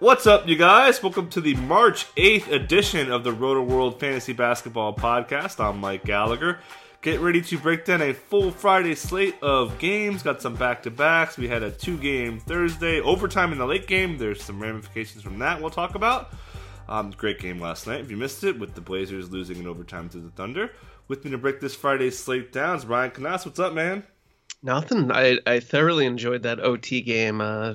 What's up, you guys? Welcome to the March 8th edition of the Rotoworld Fantasy Basketball Podcast. I'm Mike Gallagher. Get ready to break down a full Friday slate of games. Got some back to backs. We had a two game Thursday, overtime in the late game. There's some ramifications from that we'll talk about. Um, great game last night. If you missed it, with the Blazers losing in overtime to the Thunder. With me to break this Friday slate down is Ryan Knaus. What's up, man? Nothing. I, I thoroughly enjoyed that OT game. Uh,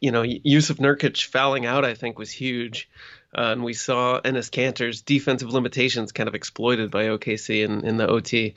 you know, Jusuf Nurkic fouling out, I think, was huge. Uh, and we saw Enes Kanter's defensive limitations kind of exploited by OKC in, in the OT.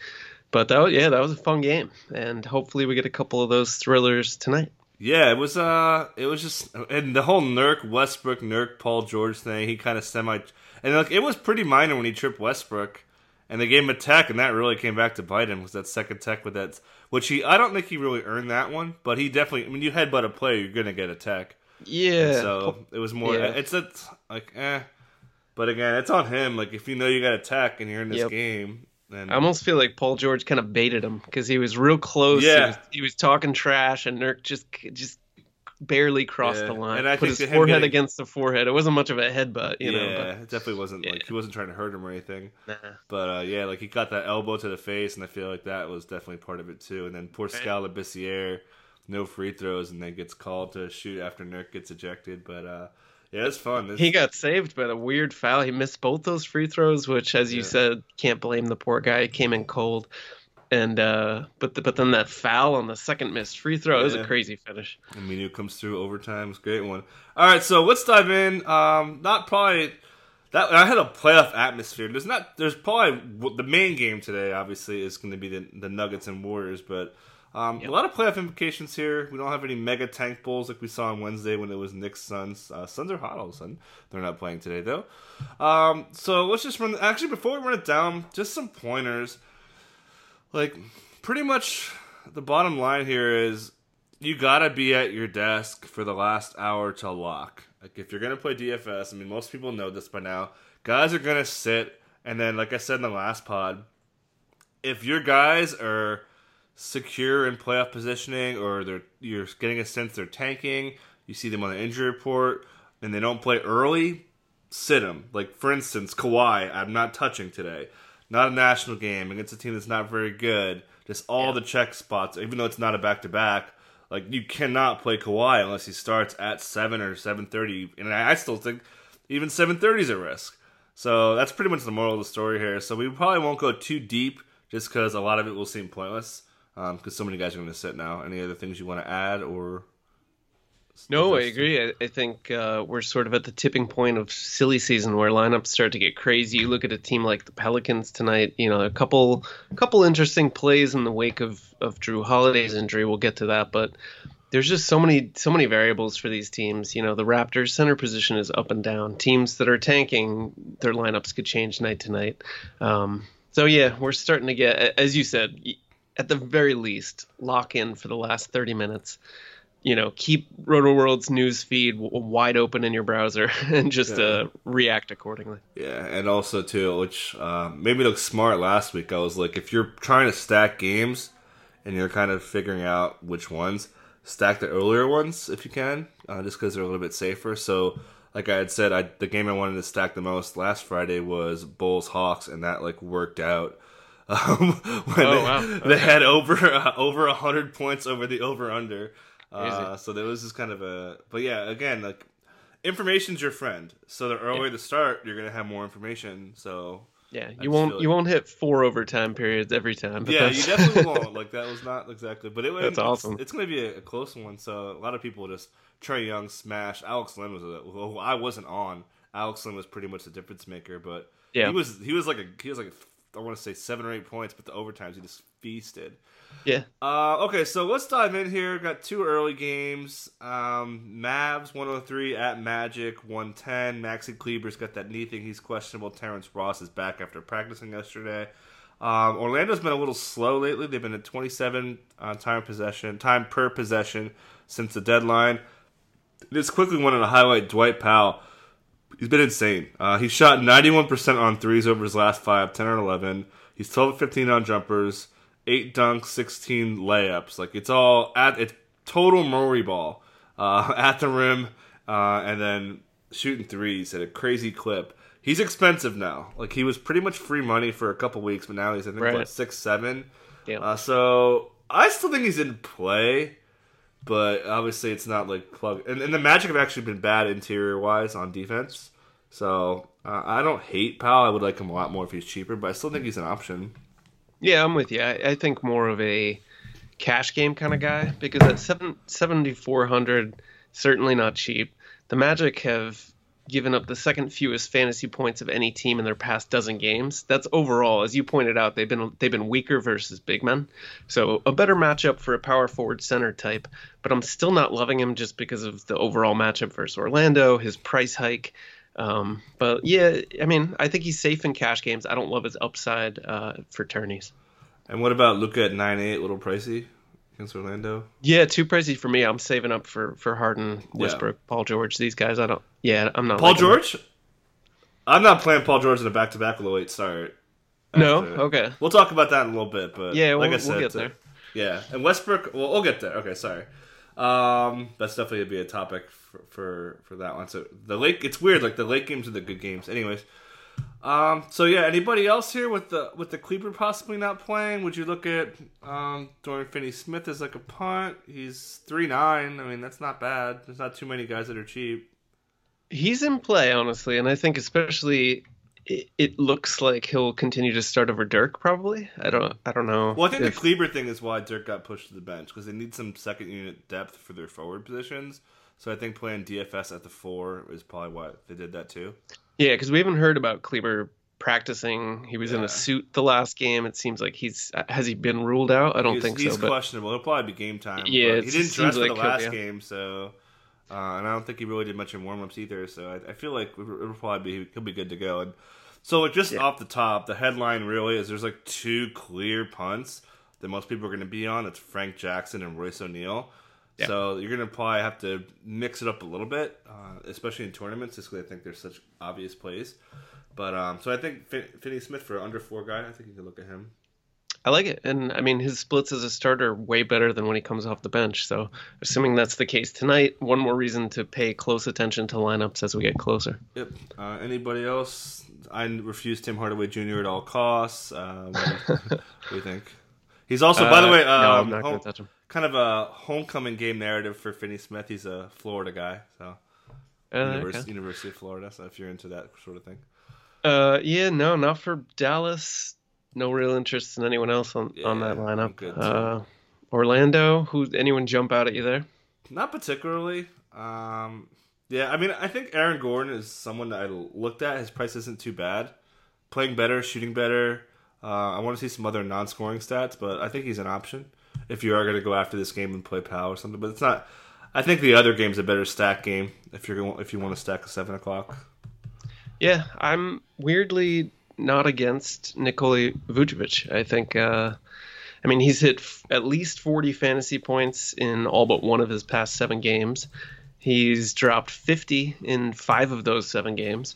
But that was, yeah, that was a fun game, and hopefully we get a couple of those thrillers tonight. Yeah, it was. Uh, it was just, and the whole Nurk Westbrook Nurk Paul George thing. He kind of semi, and like it was pretty minor when he tripped Westbrook, and they gave him a tech, and that really came back to bite him. Was that second tech with that which he I don't think he really earned that one, but he definitely. I mean, you headbutt a player, you're gonna get a tech. Yeah. And so it was more. Yeah. It's a like eh, but again, it's on him. Like if you know you got a tech and you're in this yep. game. Then... I almost feel like Paul George kind of baited him because he was real close. Yeah. He was, he was talking trash, and Nurk just just barely crossed yeah. the line. And I put his forehead getting... against the forehead. It wasn't much of a headbutt, you yeah, know. Yeah, it definitely wasn't yeah. like he wasn't trying to hurt him or anything. Nah. But uh, yeah, like he got that elbow to the face, and I feel like that was definitely part of it too. And then poor right. No free throws, and then gets called to shoot after Nurk gets ejected. But uh, yeah, it's fun. It's... He got saved by a weird foul. He missed both those free throws, which, as you said, can't blame the poor guy. He came in cold and uh, but the, but then that foul on the second missed free throw yeah. was a crazy finish. I mean, it comes through overtime. It's a great one. All right, so let's dive in. Um, not probably that I had a playoff atmosphere. There's not. There's probably the main game today. Obviously, is going to be the, the Nuggets and Warriors, but. Um, yep. A lot of playoff implications here. We don't have any mega tank bowls like we saw on Wednesday when it was Knicks Suns. Uh, Suns are hot all of a sudden. They're not playing today though. Um, so let's just run. Actually, before we run it down, just some pointers like pretty much the bottom line here is you gotta be at your desk for the last hour to lock. Like if you're gonna play DFS, I mean most people know this by now. Guys are gonna sit and then like I said in the last pod, if your guys are secure in playoff positioning or they're you're getting a sense they're tanking, you see them on the injury report and they don't play early, sit them. Like for instance, Kawhi, I'm not touching today not a national game against a team that's not very good. Just all yeah. the check spots, even though it's not a back to back. Like you cannot play Kawhi unless he starts at seven or seven thirty, and I still think even seven thirty is a risk. So that's pretty much the moral of the story here. So we probably won't go too deep, just because a lot of it will seem pointless, because um, so many guys are going to sit now. Any other things you want to add or no, I agree. I, I think uh, we're sort of at the tipping point of silly season where lineups start to get crazy. You look at a team like the Pelicans tonight. You know, a couple, couple interesting plays in the wake of of Jrue Holiday's injury. We'll get to that, but there's just so many so many variables for these teams. You know, the Raptors center position is up and down. Teams that are tanking, their lineups could change night to night. Um, so yeah, we're starting to get, as you said, at the very least, lock in for the last 30 minutes you know, keep Rotoworld's news feed wide open in your browser and just yeah. uh, react accordingly. Yeah, and also too, which uh, made me look smart last week. I was like, if you're trying to stack games and you're kind of figuring out which ones, stack the earlier ones if you can, uh, just because they're a little bit safer. So, like I had said, I, the game I wanted to stack the most last Friday was Bulls Hawks, and that like worked out. Um, when oh, they, wow. okay. they had over uh, over hundred points over the over under. Uh, so there was just kind of a, but yeah, again, like information's your friend. So the earlier yeah. the start, you're gonna have more information. So yeah, you won't like, you won't hit four overtime periods every time. yeah, that's... you definitely won't. Like that was not exactly, but it that's it's, awesome. It's gonna be a, a, close one. So a lot of people just Trae Young smash. Alex Len was a, well, I wasn't on. Alex Len was pretty much the difference maker, but yeah, he was he was like a he was like a, I want to say seven or eight points, but the overtimes he just feasted. Yeah. Uh, okay, so let's dive in here. Got two early games. Um, Mavs 103 at Magic 110. Maxi Kleber's got that knee thing. He's questionable. Terrence Ross is back after practicing yesterday. Um, Orlando's been a little slow lately. They've been at 27 uh, time possession, time per possession since the deadline. Just quickly wanted to highlight Dwight Powell. He's been insane. Uh, he shot 91% on threes over his last five, 10 or 11. He's 12 15 on jumpers eight dunks, sixteen layups. Like it's all at it's total Morey ball uh, at the rim, uh, and then shooting threes at a crazy clip. He's expensive now. Like he was pretty much free money for a couple weeks, but now he's I think right. what six seven. Yeah. Uh, so I still think he's in play, but obviously it's not like plug. And, and the Magic have actually been bad interior wise on defense. So uh, I don't hate Powell. I would like him a lot more if he's cheaper, but I still think he's an option. Yeah, I'm with you. I, I think more of a cash game kind of guy because at seven seventy four hundred, certainly not cheap. The Magic have given up the second fewest fantasy points of any team in their past dozen games. That's overall, as you pointed out, they've been they've been weaker versus big men. So a better matchup for a power forward center type, but I'm still not loving him just because of the overall matchup versus Orlando, his price hike. Um, but yeah, I mean, I think he's safe in cash games. I don't love his upside uh, for tourneys. And what about Luka at nine eight? Little pricey against Orlando. Yeah, too pricey for me. I'm saving up for for Harden, Westbrook, yeah. Paul George. These guys, I don't. Yeah, I'm not. Paul George. Them. I'm not playing Paul George in a back to back with a late start. No, okay. We'll talk about that in a little bit, but yeah, like we'll, I said, we'll get there. Yeah, and Westbrook. Well, we'll get there. Okay, sorry. Um, that's definitely gonna be a topic for, for for that one. So the late, it's weird. Like the late games are the good games. Anyways, um, so yeah, anybody else here with the with the Kleber possibly not playing? Would you look at um, Dorian Finney-Smith as like a punt? He's three nine. I mean, that's not bad. There's not too many guys that are cheap. He's in play, honestly, and I think especially it, it looks like he'll continue to start over Dirk. Probably. I don't. I don't know. Well, I think if... the Kleber thing is why Dirk got pushed to the bench because they need some second unit depth for their forward positions. So I think playing DFS at the four is probably why they did that too. Yeah, because we haven't heard about Kleber practicing. He was yeah. in a suit the last game. It seems like he's has he been ruled out? I don't he's, think he's so. He's questionable. It'll probably be game time. Yeah, he didn't dress for like the last yeah. game, so uh, and I don't think he really did much in warm ups either. So I, I, feel like it'll probably be he'll be good to go. And so like just yeah. off the top, the headline really is there's like two clear punts that most people are going to be on. It's Frank Jackson and Royce O'Neale. Yeah. So you're going to probably have to mix it up a little bit, uh, especially in tournaments, just because I think there's such obvious plays. But um, so I think Fin- Finney Smith for under four guy, I think you can look at him. I like it, and I mean his splits as a starter way better than when he comes off the bench. So, assuming that's the case tonight, one more reason to pay close attention to lineups as we get closer. Yep. Uh, anybody else? I refuse Tim Hardaway Jr. at all costs. Uh, what, do you think? He's also, by the uh, way, um, no, I'm not going touch him kind of a homecoming game narrative for Finney Smith. He's a Florida guy, so uh, University, okay. University of Florida. So if you're into that sort of thing, uh, yeah, no, not for Dallas. No real interest in anyone else on, yeah, on that lineup. Uh, Orlando, who anyone jump out at you there? Not particularly. Um, yeah, I mean, I think Aaron Gordon is someone that I looked at. His price isn't too bad. Playing better, shooting better. Uh, I want to see some other non-scoring stats, but I think he's an option if you are going to go after this game and play PAL or something. But it's not. I think the other game's a better stack game if you're if you want to stack a seven o'clock. Yeah, I'm weirdly not against Nikola Vucevic. I think. Uh, I mean, he's hit f- at least 40 fantasy points in all but one of his past seven games. He's dropped 50 in five of those seven games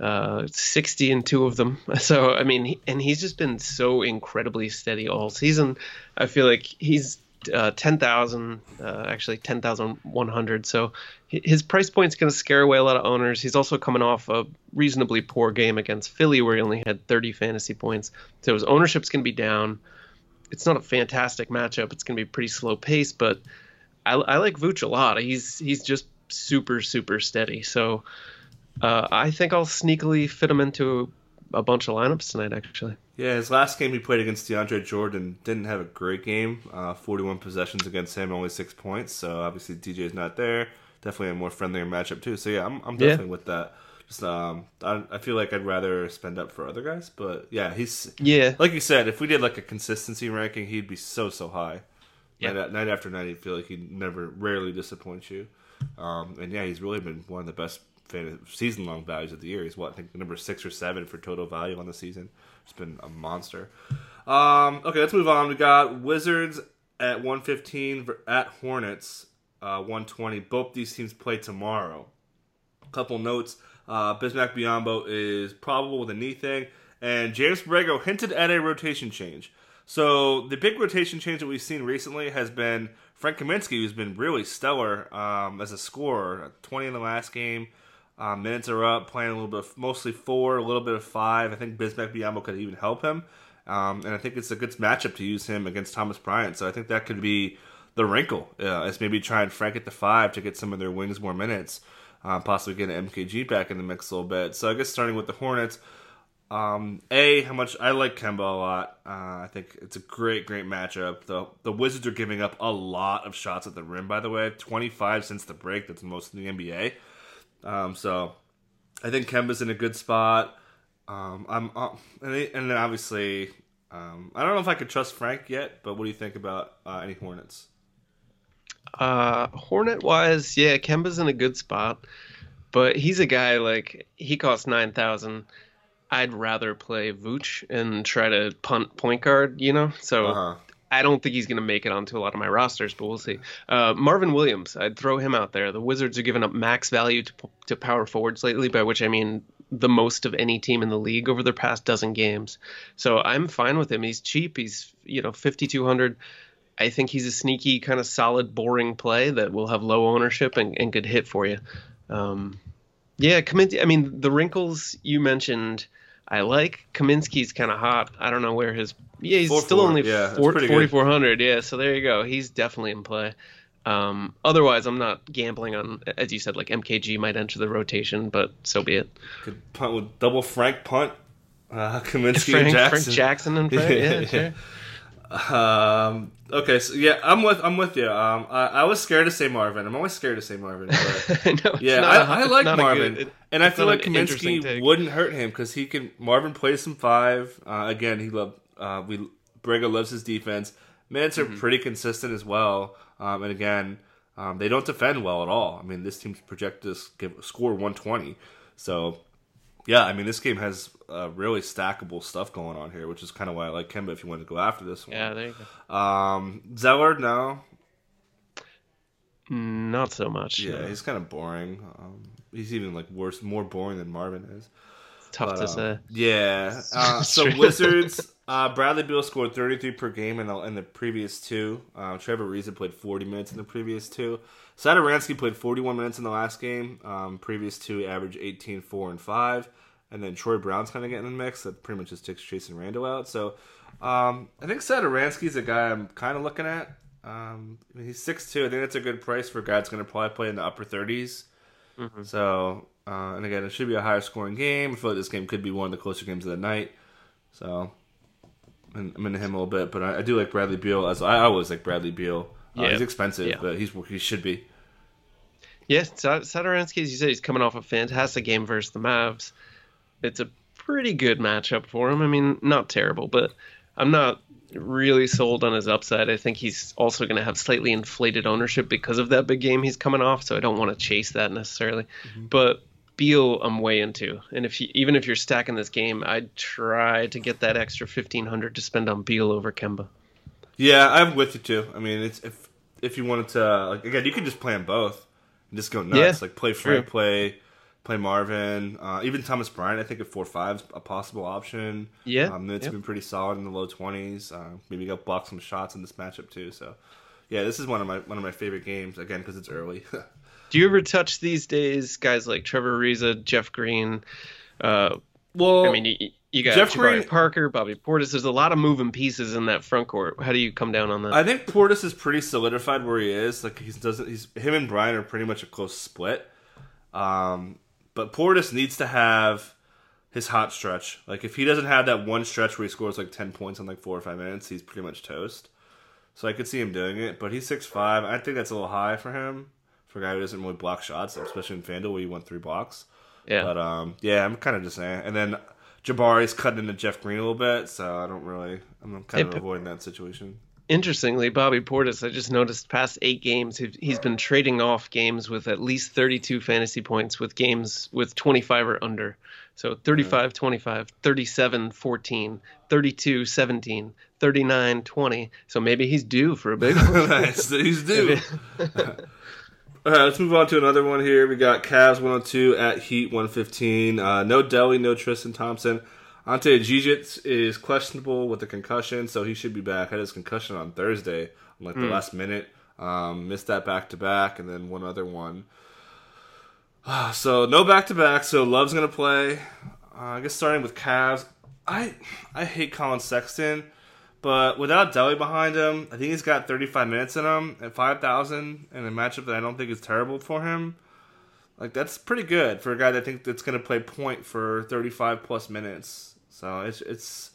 uh, 60 in two of them. So, I mean, and he's just been so incredibly steady all season. I feel like he's uh, 10,000, uh, actually 10,100. So his price point's going to scare away a lot of owners. He's also coming off a reasonably poor game against Philly where he only had 30 fantasy points. So his ownership's going to be down. It's not a fantastic matchup. It's going to be pretty slow pace, but I, I like Vooch a lot. He's he's just super super steady. So uh, I think I'll sneakily fit him into a bunch of lineups tonight, actually. Yeah, his last game he played against DeAndre Jordan didn't have a great game. Uh, 41 possessions against him, only six points. So obviously DJ's not there. Definitely a more friendlier matchup too. So yeah, I'm, I'm definitely yeah. with that. Just, um, I, I feel like I'd rather spend up for other guys, but yeah, he's yeah. Like you said, if we did like a consistency ranking, he'd be so so high. Yeah. Night, night after night, you feel like he never, rarely disappoints you. Um, and yeah, he's really been one of the best season long values of the year. He's what I think number six or seven for total value on the season. It's been a monster. Um, okay, let's move on. We got Wizards at 115 at Hornets uh, 120. Both these teams play tomorrow. A Couple notes: uh, Bismack Biyombo is probable with a knee thing, and James Borrego hinted at a rotation change. So the big rotation change that we've seen recently has been Frank Kaminsky, who's been really stellar um, as a scorer. 20 in the last game. Uh, minutes are up, playing a little bit, of, mostly four, a little bit of five. I think Bismack Biyombo could even help him. Um, and I think it's a good matchup to use him against Thomas Bryant. So I think that could be the wrinkle. Uh, is maybe try and Frank at the five to get some of their wings more minutes. Uh, possibly get an MKG back in the mix a little bit. So I guess starting with the Hornets, um, a how much I like Kemba a lot. Uh, I think it's a great, great matchup. The the Wizards are giving up a lot of shots at the rim. By the way, twenty five since the break. That's most in the NBA. Um, so I think Kemba's in a good spot. Um, I'm uh, and, and then obviously um, I don't know if I could trust Frank yet, but what do you think about uh, any Hornets? Uh, Hornet wise, yeah, Kemba's in a good spot, but he's a guy like he costs nine thousand. I'd rather play Vooch and try to punt point guard, you know. So uh-huh. I don't think he's going to make it onto a lot of my rosters, but we'll see. Uh, Marvin Williams, I'd throw him out there. The Wizards are giving up max value to, to power forwards lately, by which I mean the most of any team in the league over their past dozen games. So I'm fine with him. He's cheap. He's you know 5200. I think he's a sneaky kind of solid, boring play that will have low ownership and, and could hit for you. Um, yeah, Kaminsky. I mean, the wrinkles you mentioned, I like. Kaminsky's kind of hot. I don't know where his. Yeah, he's four, still four. only yeah, 4,400. Yeah, so there you go. He's definitely in play. Um, otherwise, I'm not gambling on, as you said, like MKG might enter the rotation, but so be it. Could punt with double Frank punt. Uh, Kaminsky Frank, Jackson. Frank Jackson and Frank. yeah, yeah. Sure. Um, okay, so yeah, I'm with I'm with you. Um, I, I, was scared to say Marvin. I'm always scared to say Marvin. But no, yeah, I, I like Marvin, good, it, and I feel like Kaminsky wouldn't hurt him because he can. Marvin plays some five. Uh, again, he love uh, we Borrego loves his defense. Minutes are mm-hmm. pretty consistent as well. Um, and again, um, they don't defend well at all. I mean, this team's projected to give, score 120. So yeah, I mean, this game has uh, really stackable stuff going on here, which is kind of why I like Kemba if you want to go after this one. Yeah, there you go. Um, Zeller, no. Not so much. Yeah, no. he's kind of boring. Um, he's even like worse, more boring than Marvin is. Tough but, to um, say. Yeah. Uh, so Wizards, uh, Bradley Beal scored 33 per game in the, in the previous two. Uh, Trevor Ariza played 40 minutes in the previous two. Satoransky played 41 minutes in the last game. Um, previous two average 18, 4, and 5. And then Troy Brown's kind of getting in the mix. That pretty much just takes Chasson Randle out. So um, I think Satoransky's a guy I'm kind of looking at. Um, I mean, he's 6'2. I think that's a good price for a guy that's going to probably play in the upper 30s. Mm-hmm. So, uh, and again, it should be a higher scoring game. I feel like this game could be one of the closer games of the night. So I'm into him a little bit, but I, I do like Bradley Beal. As I always like Bradley Beal. Uh, yeah. he's expensive, yeah. but he's he should be. Yes, yeah, Satoransky, as you said, he's coming off a fantastic game versus the Mavs. It's a pretty good matchup for him. I mean, not terrible, but I'm not really sold on his upside. I think he's also going to have slightly inflated ownership because of that big game he's coming off, so I don't want to chase that necessarily. Mm-hmm. But Beal, I'm way into, and if you, even if you're stacking this game, I'd try to get that extra 1500 to spend on Beal over Kemba. Yeah, I'm with you too. I mean, it's if if you wanted to, like, again, you could just play them both and just go nuts. Yeah, like play Frank, play play Marvin, uh, even Thomas Bryant. I think at four five is a possible option. Yeah, um, it's been pretty solid in the low twenties. Uh, maybe go block some shots in this matchup too. So, yeah, this is one of my one of my favorite games again because it's early. Do you ever touch these days guys like Trevor Ariza, Jeff Green? Uh, well, I mean, you, you got Jeff Jabari Green, Parker, Bobby Portis. There's a lot of moving pieces in that front court. How do you come down on that? I think Portis is pretty solidified where he is. Like he doesn't. He's him and Bryant are pretty much a close split. Um, but Portis needs to have his hot stretch. Like if he doesn't have that one stretch where he scores like ten points in like four or five minutes, he's pretty much toast. So I could see him doing it, but he's six five. I think that's a little high for him for a guy who doesn't really block shots, especially in Fanduel where you want three blocks. Yeah. But um, yeah, I'm kind of just saying. And then Jabari's cutting into Jeff Green a little bit, so I don't really. I'm kind of avoiding that situation. Interestingly, Bobby Portis, I just noticed past eight games, he's been trading off games with at least 32 fantasy points with games with 25 or under. So 35 25, 37 14, 32 17, 39 20. So maybe he's due for a big one. nice. He's due. All right, let's move on to another one here. We got Cavs 102 at Heat 115. Uh, no Delly, no Tristan Thompson. Ante Zizic is questionable with a concussion, so he should be back. Had his concussion on Thursday, on like the mm. last minute. Um, missed that back to back, and then one other one. so no back to back. So Love's gonna play. Uh, I guess starting with Cavs. I I hate Collin Sexton, but without Delly behind him, I think he's got 35 minutes in him at 5,000 in a matchup that I don't think is terrible for him. Like that's pretty good for a guy that I think that's gonna play point for 35 plus minutes. So it's it's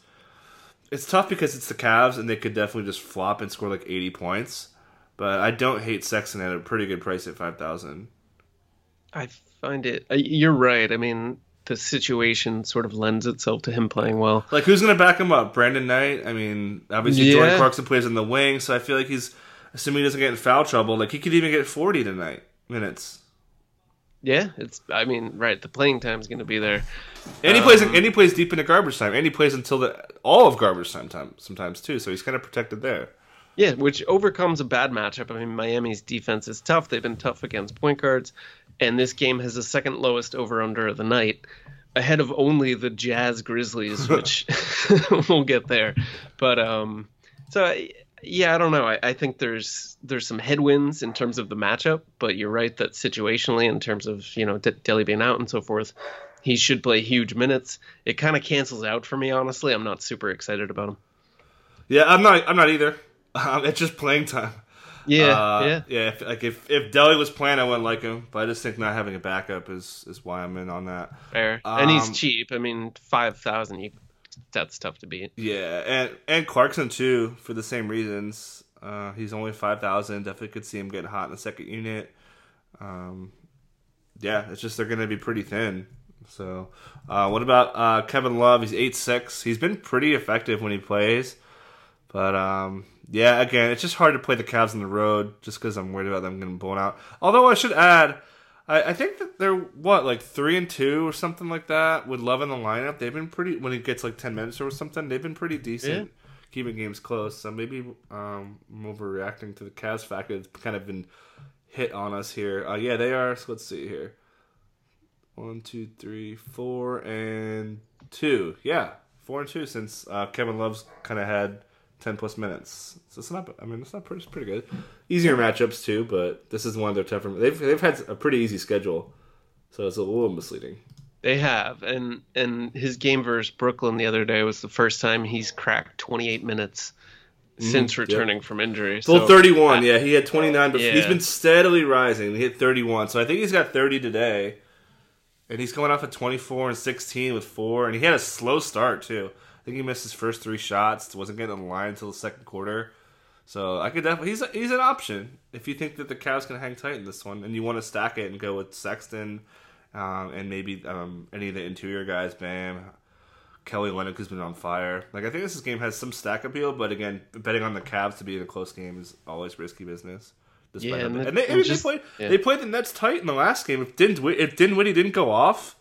it's tough because it's the Cavs and they could definitely just flop and score like 80 points. But I don't hate Sexton at a pretty good price at 5,000. I find it. Uh, you're right. I mean, the situation sort of lends itself to him playing well. Like, who's going to back him up? Brandon Knight? I mean, obviously yeah. Jordan Clarkson plays in the wing, so I feel like he's assuming he doesn't get in foul trouble. Like, he could even get 40 tonight minutes. Yeah, it's. I mean, right. The playing time is going to be there. And he um, plays. And he plays deep into garbage time, and he plays until the all of garbage time, time sometimes too. So he's kind of protected there. Yeah, which overcomes a bad matchup. I mean, Miami's defense is tough. They've been tough against point guards, and this game has the second lowest over under of the night, ahead of only the Jazz Grizzlies, which we'll get there. But um, so yeah, I don't know. I, I, think there's there's some headwinds in terms of the matchup, but you're right that situationally, in terms of you know D- Delly being out and so forth, he should play huge minutes. It kind of cancels out for me, honestly. I'm not super excited about him. Yeah, I'm not. I'm not either. Um, it's just playing time. Yeah, uh, yeah, yeah. If, like if if Delly was playing, I wouldn't like him. But I just think not having a backup is is why I'm in on that. Fair, um, and he's um, cheap. I mean, five thousand. That's tough to beat. Yeah, and and Clarkson too for the same reasons. Uh, he's only five thousand. Definitely could see him getting hot in the second unit. Um, yeah, it's just they're going to be pretty thin. So, uh, what about uh, Kevin Love? He's eight six. He's been pretty effective when he plays, but um, yeah, again, it's just hard to play the Cavs on the road just because I'm worried about them getting blown out. Although I should add, I, I think that they're what like three and two or something like that with Love in the lineup. They've been pretty when he gets like ten minutes or something. They've been pretty decent. Yeah. Keeping games close, so maybe um, I'm overreacting to the Cavs fact it's kind of been hit on us here. Uh, yeah, they are. So let's see here. One, two, three, four, and two. Yeah, four and two since uh, Kevin Love's kind of had ten plus minutes. So it's not. I mean, it's not pretty. It's pretty good. Easier matchups too, but this is one of their tougher. They've they've had a pretty easy schedule, so it's a little misleading. They have, and and his game versus Brooklyn the other day was the first time he's cracked 28 minutes mm, since returning yep. from injury. So 31, yeah, he had 29, but yeah. he's been steadily rising. He hit 31, so I think he's got 30 today, and he's going off at 24 and 16 with four, and he had a slow start too. Think he missed his first three shots. Wasn't getting on the line until the second quarter. So I could definitely he's a, he's an option if you think that the Cavs can hang tight in this one and you want to stack it and go with Sexton um, and maybe um, any of the interior guys, Bam, Kelly Olynyk who's been on fire. Like I think this game has some stack appeal, but again, betting on the Cavs to be in a close game is always risky business. Yeah, and, and, they, and just, they played yeah. they played the Nets tight in the last game. If didn't if Dinwiddie didn't go off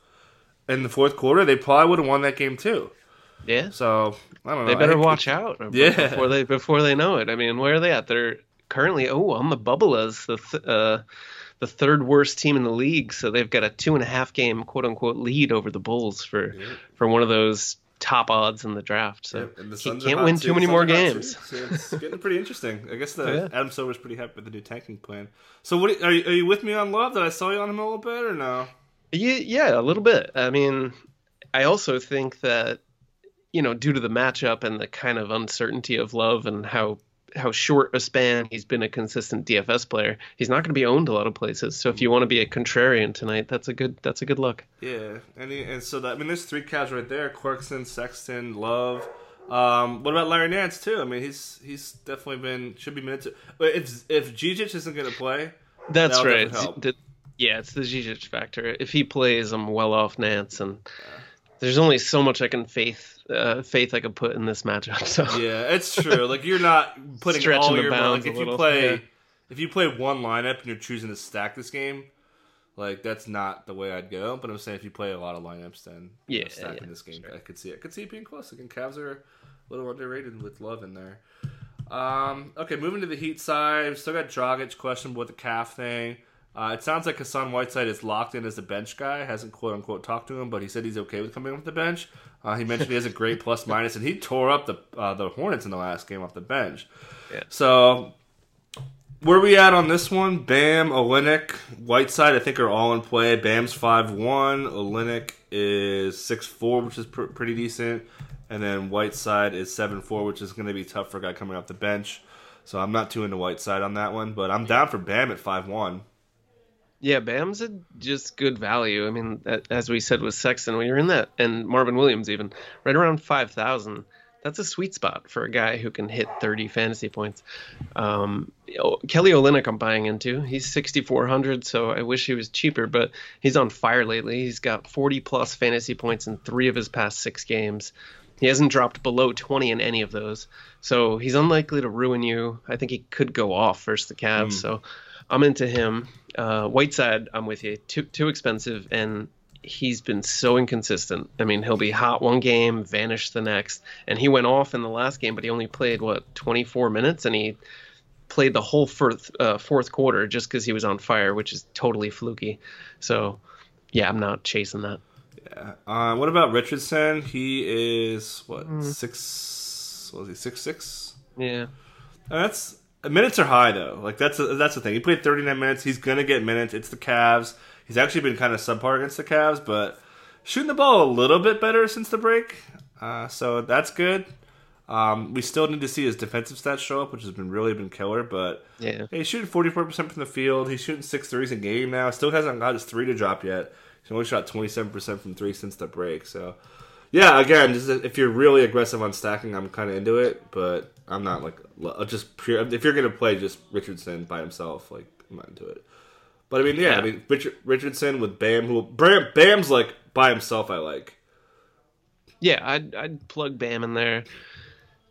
in the fourth quarter, they probably would have won that game too. Yeah. So I don't know. They better watch out. Yeah. Before they before they know it. I mean, where are they at? They're currently oh on the bubble as the th- uh, the third worst team in the league. So they've got a two and a half game quote unquote lead over the Bulls for yeah. for one of those top odds in the draft. So yeah, can't, can't win too, too many more games. So it's getting pretty interesting. I guess the yeah. Adam Silver's pretty happy with the new tanking plan. So what are you, are you with me on Love? Did I saw you on him a little bit or no? Yeah, yeah, a little bit. I mean, I also think that you know, due to the matchup and the kind of uncertainty of Love and how how short a span he's been a consistent DFS player, he's not going to be owned a lot of places. So if you want to be a contrarian tonight, that's a good that's a good look. Yeah, and he, and so that I mean, there's three Cavs right there: Clarkson, Sexton, Love. Um, what about Larry Nance too? I mean, he's he's definitely been should be minutes. But If if Zizic isn't going to play, that's right. Yeah, it's the Zizic factor. If he plays, I'm well off Nance, and there's only so much I can faith uh, faith I can put in this matchup. So yeah, it's true. Like you're not putting Stretching all your bounds. Like if you play, yeah. if you play one lineup and you're choosing to stack this game, like that's not the way I'd go. But I'm saying if you play a lot of lineups, then yeah, know, stacking yeah, this game, sure. I could see it. I could see it being close. Again, Cavs are a little underrated with love in there. Um, okay, moving to the Heat side, still got Dragic questionable with the calf thing. Uh, it sounds like Hassan Whiteside is locked in as a bench guy. Hasn't quote unquote talked to him, but he said he's okay with coming off the bench. Uh, he mentioned he has a great plus minus, and he tore up the uh, the Hornets in the last game off the bench. Yeah. So where we at on this one? Bam, Olynyk, Whiteside, I think are all in play. Bam's five one, Olynyk is six four, which is pr- pretty decent, and then Whiteside is seven four, which is going to be tough for a guy coming off the bench. So I'm not too into Whiteside on that one, but I'm down for Bam at five one. Yeah, Bam's a just good value. I mean, as we said with Sexton, when you're in that, and Marvin Williams even, right around 5,000, that's a sweet spot for a guy who can hit 30 fantasy points. Um, Kelly Olynyk, I'm buying into. He's 6,400, so I wish he was cheaper, but he's on fire lately. He's got 40 plus fantasy points in three of his past six games. He hasn't dropped below 20 in any of those, so he's unlikely to ruin you. I think he could go off versus the Cavs, mm. so I'm into him. Uh, Whiteside, I'm with you. Too too expensive, and he's been so inconsistent. I mean, he'll be hot one game, vanish the next, and he went off in the last game, but he only played what 24 minutes, and he played the whole fourth uh, fourth quarter just because he was on fire, which is totally fluky. So, yeah, I'm not chasing that. Yeah. Uh, what about Richardson? He is what mm. six? Was he six six? Yeah. that's minutes are high though. Like that's a, that's the thing. He played 39 minutes. He's gonna get minutes. It's the Cavs. He's actually been kind of subpar against the Cavs, but shooting the ball a little bit better since the break. Uh, so that's good. Um, we still need to see his defensive stats show up, which has been really been killer. But yeah, hey, he's shooting 44% from the field. He's shooting six threes a game now. Still hasn't got his three to drop yet. He's only shot 27% from three since the break. So yeah, again, just if you're really aggressive on stacking, I'm kind of into it. But I'm not like just pure. If you're gonna play just Richardson by himself, like I'm not into it. But I mean, yeah, yeah. I mean Richard, Richardson with Bam, who Bam, Bam's like by himself. I like. Yeah, I'd I'd plug Bam in there.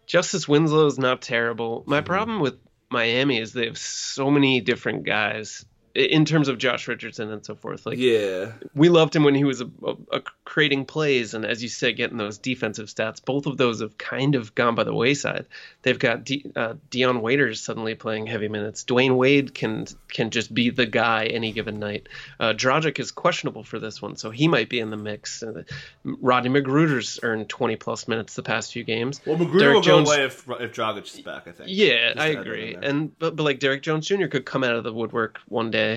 Justice Winslow's not terrible. My mm-hmm. problem with Miami is they have so many different guys in terms of Josh Richardson and so forth. Like, yeah, we loved him when he was a, a, a creating plays and, as you said, getting those defensive stats. Both of those have kind of gone by the wayside. They've got D, uh, Dion Waiters suddenly playing heavy minutes. Dwyane Wade can can just be the guy any given night. Uh, Dragic is questionable for this one, so he might be in the mix. Uh, Rodney McGruder's earned 20 plus minutes the past few games. Well, McGruder Derrick will Jones, go away if if Dragic is back. I think. Yeah, I agree. And but, but like Derrick Jones Jr. could come out of the woodwork one day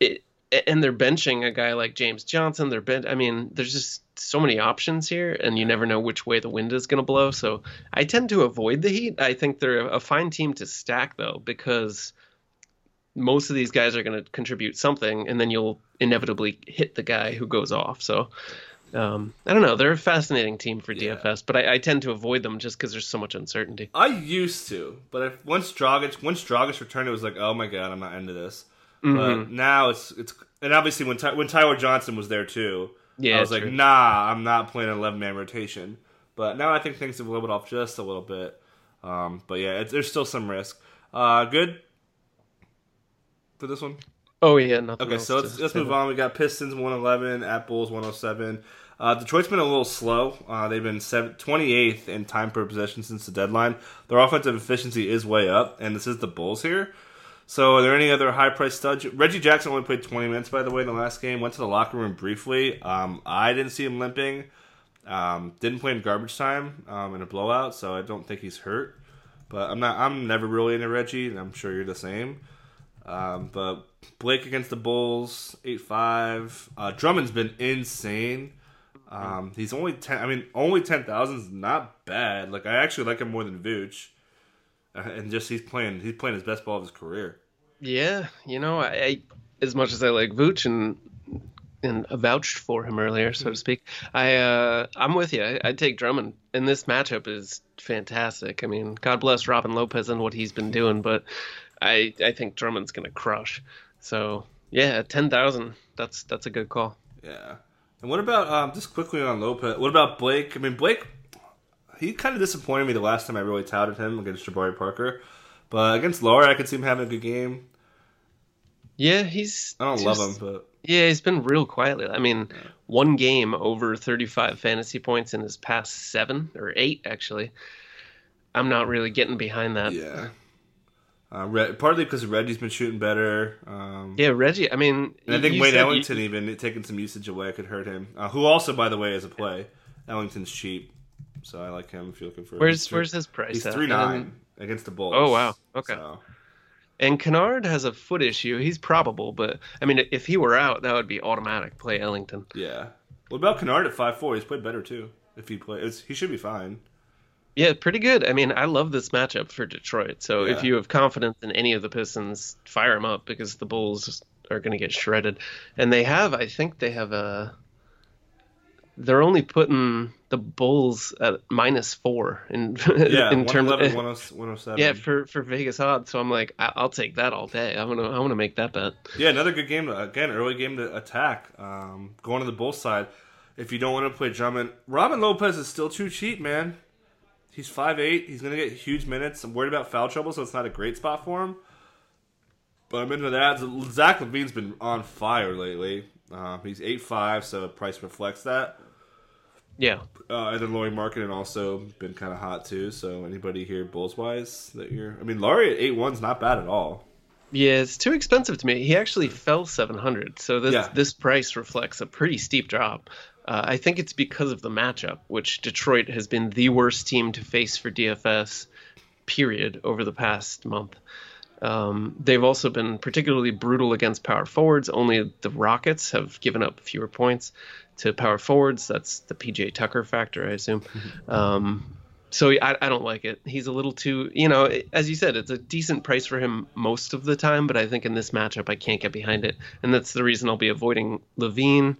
it, and they're benching a guy like James Johnson. They're bench. I mean, there's just so many options here, and you never know which way the wind is going to blow. So I tend to avoid the Heat. I think they're a fine team to stack though, because most of these guys are going to contribute something, and then you'll inevitably hit the guy who goes off. So. Um, I don't know. They're a fascinating team for DFS, yeah. but I, I, tend to avoid them just because there's so much uncertainty. I used to, but if, once Dragic once Dragic returned, it was like, oh my god, I'm not into this. Mm-hmm. But now it's it's and obviously when Ty, when Tyler Johnson was there too, yeah, I was like, true. nah, I'm not playing an 11 man rotation. But now I think things have leveled off just a little bit. Um, but yeah, there's still some risk. Uh, good for this one. Oh yeah, nothing. Okay, so let's let's move on. We got Pistons 111, at Bulls 107. Uh, Detroit's been a little slow. Uh, they've been 28th in time per possession since the deadline. Their offensive efficiency is way up, and this is the Bulls here. So, are there any other high price studs? Reggie Jackson only played 20 minutes, by the way, in the last game. Went to the locker room briefly. Um, I didn't see him limping. Um, didn't play in garbage time um, in a blowout, so I don't think he's hurt. But I'm not. I'm never really into Reggie, and I'm sure you're the same. Um, but Blake against the Bulls, eight five. Uh, Drummond's been insane. Um, he's only ten. I mean, only ten thousand is not bad. Like I actually like him more than Vooch. Uh, and just he's playing he's playing his best ball of his career. Yeah, you know, I, I as much as I like Vooch and and vouched for him earlier, so to speak. I uh, I'm with you. I, would take Drummond, and this matchup is fantastic. I mean, God bless Robin Lopez and what he's been doing, but I I think Drummond's gonna crush. So Yeah, ten thousand. That's that's a good call. Yeah. And what about um, just quickly on Lopez? What about Blake? I mean, Blake, he kind of disappointed me the last time I really touted him against Jabari Parker, but against Lauri, I could see him having a good game. Yeah, he's. I don't just, love him, but yeah, he's been real quietly. I mean, one game over thirty-five fantasy points in his past seven or eight, actually. I'm not really getting behind that. Yeah. Uh, Red, partly because Reggie's been shooting better. Um, yeah, Reggie. I mean, and I think Wayne Ellington you, even taking some usage away could hurt him. Uh, who also, by the way, is a play. Ellington's cheap, so I like him if you're looking for. Where's Where's his price? He's three nine against the Bulls. Oh wow. Okay. So. And Kennard has a foot issue. He's probable, but I mean, if he were out, that would be automatic. Play Ellington. Yeah. What about Kennard at five four? He's played better too. If he plays, he should be fine. Yeah, pretty good. I mean, I love this matchup for Detroit. So yeah. if you have confidence in any of the Pistons, fire them up because the Bulls are going to get shredded. And they have, I think they have a. They're only putting the Bulls at minus four in yeah, in terms of 107. Yeah, for for Vegas odds. So I'm like, I'll take that all day. I'm gonna I'm gonna make that bet. Yeah, another good game. To, again, early game to attack. Um, going to the Bulls side. If you don't want to play Drummond, Robin Lopez is still too cheap, man. He's five eight. He's going to get huge minutes. I'm worried about foul trouble, so it's not a great spot for him. But I'm into that. Zach LaVine's been on fire lately. Uh, he's eight five, so price reflects that. Yeah. Uh, and then Lauri and also been kind of hot too. So anybody here Bulls wise that you're? I mean, Lauri at eight one's not bad at all. Yeah, it's too expensive to me. He actually fell seven hundred, so this yeah. this price reflects a pretty steep drop. Uh, I think it's because of the matchup, which Detroit has been the worst team to face for DFS, period, over the past month. Um, they've also been particularly brutal against power forwards. Only the Rockets have given up fewer points to power forwards. That's the PJ Tucker factor, I assume. Um, so I, I don't like it. He's a little too, you know, as you said, it's a decent price for him most of the time, but I think in this matchup I can't get behind it, and that's the reason I'll be avoiding LaVine.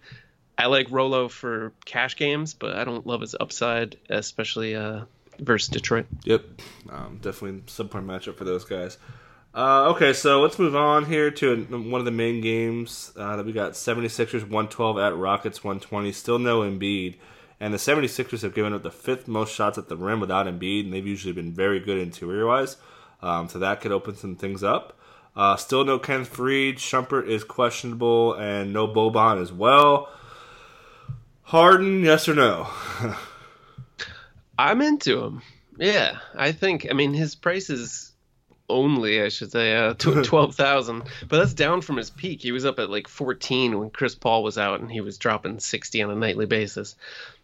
I like Rolo for cash games, but I don't love his upside, especially uh, versus Detroit. Yep, um, definitely subpar matchup for those guys. Uh, okay, so let's move on here to one of the main games uh, that we got 76ers 112 at Rockets 120. Still no Embiid. And the 76ers have given up the fifth most shots at the rim without Embiid, and they've usually been very good interior wise. Um, so that could open some things up. Uh, still no Kenneth Faried. Shumpert is questionable, and no Boban as well. Harden, yes or no? I'm into him. Yeah, I think. I mean, his price is only, I should say, uh, twelve thousand, but that's down from his peak. He was up at like fourteen when Chris Paul was out, and he was dropping sixty on a nightly basis.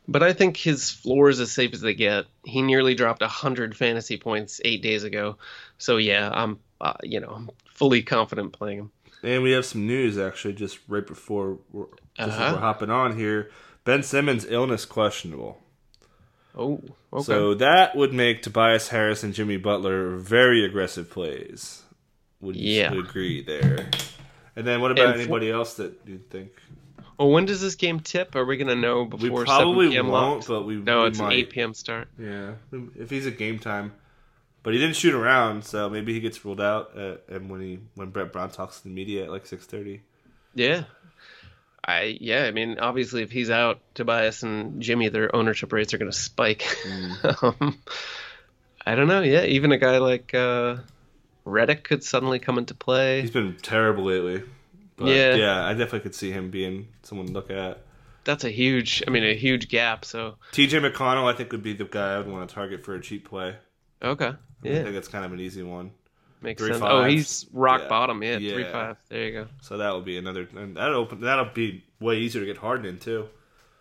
But I think his floor is as safe as they get. He nearly dropped hundred fantasy points eight days ago, so yeah, I'm, uh, you know, I'm fully confident playing him. And we have some news actually, just right before we're, just uh-huh. we're hopping on here. Ben Simmons' illness questionable. Oh, okay. So that would make Tobias Harris and Jimmy Butler very aggressive plays. Would you yeah. agree there? And then what about and anybody for- else that you think? Well, when does this game tip? Are we gonna know before? We probably 7 p.m. won't, locked? but we no. we it's might. an 8 p.m. start. Yeah, if he's at game time, but he didn't shoot around, so maybe he gets ruled out. At, and when he when Brett Brown talks to the media at like 6:30. Yeah, I yeah, I mean, obviously, if he's out, Tobias and Jimmy, their ownership rates are going to spike. Mm. um, I don't know. Yeah, even a guy like uh, Redick could suddenly come into play. He's been terrible lately. But yeah, yeah, I definitely could see him being someone to look at. That's a huge, I mean, a huge gap. So T.J. McConnell, I think, would be the guy I would want to target for a cheap play. Okay, yeah, I think that's kind of an easy one. Makes three sense. Fives. Oh, he's rock yeah. bottom. Yeah, yeah, three five. There you go. So that'll be another. And that'll open. That'll be way easier to get Harden in too.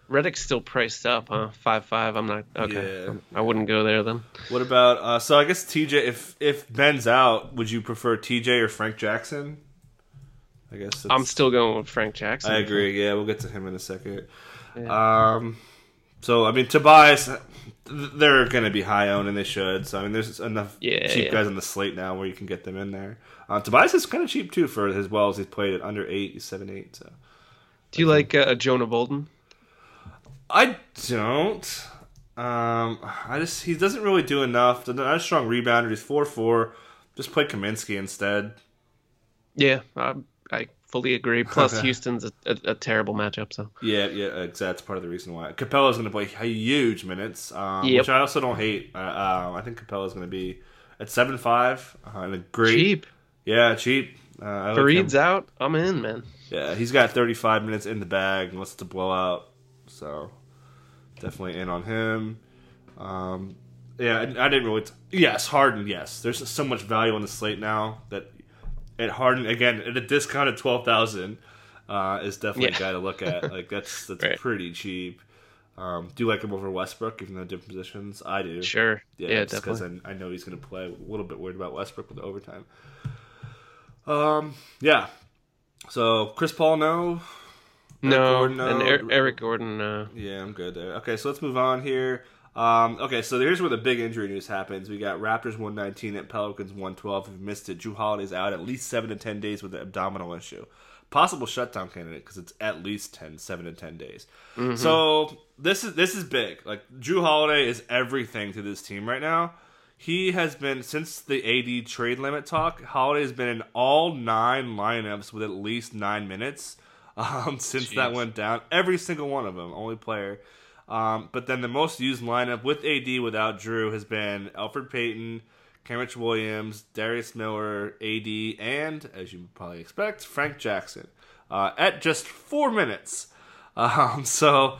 Redick's still priced up, huh? Five five. I'm not okay. Yeah. I wouldn't go there then. What about? Uh, so I guess TJ. If if Ben's out, would you prefer TJ or Frank Jackson? I guess I'm still going with Frank Jackson. I agree. Yeah, we'll get to him in a second. Um. So I mean, Tobias they're going to be high owned, and they should. So I mean, there's enough yeah, cheap yeah. guys on the slate now where you can get them in there. Uh, Tobias is kind of cheap too for as well as he's played at under eight, he's seven eight. So, do you like uh, Jonah Bolden? I don't. Um, I just he doesn't really do enough. Not a strong rebounder. He's four four. Just play Kaminsky instead. Yeah, I, I fully agree. Plus, Houston's a, a, a, terrible matchup. So yeah, yeah, that's part of the reason why Capela's going to play huge minutes, um, yep. which I also don't hate. Uh, uh, I think Capela's going to be at seven five uh, and a great cheap. Yeah, cheap. Uh, like out. I'm in, man. Yeah, he's got 35 minutes in the bag and wants to blow out. So definitely in on him. Um, yeah, I, I, didn't really. T- yes, Harden. Yes, there's so much value on the slate now that at Harden again at a discounted twelve thousand uh, is definitely yeah. a guy to look at. Like that's that's right. pretty cheap. Um, do like him over Westbrook, even though different positions. I do. Sure. Yeah, yeah because I, I, know he's going to play. A little bit worried about Westbrook with the overtime. Um. Yeah. So Chris Paul, no. No, Gordon, no. and Eric Gordon. No. Yeah, I'm good there. Okay, so let's move on here. Um, okay, so here's where the big injury news happens. We got Raptors 119 at Pelicans 112. If you missed it, Jrue Holiday's out at least seven to ten days with an abdominal issue. Possible shutdown candidate because it's at least 10, 7 to ten days. Mm-hmm. So this is this is big. Like Jrue Holiday is everything to this team right now. He has been since the AD trade limit talk. Holiday has been in all nine lineups with at least nine minutes um, since Jeez. that went down. Every single one of them, only player. Um, but then the most used lineup with AD without Jrue has been Elfrid Payton, Kenrich Williams, Darius Miller, AD, and, as you probably expect, Frank Jackson uh, at just four minutes. Um, so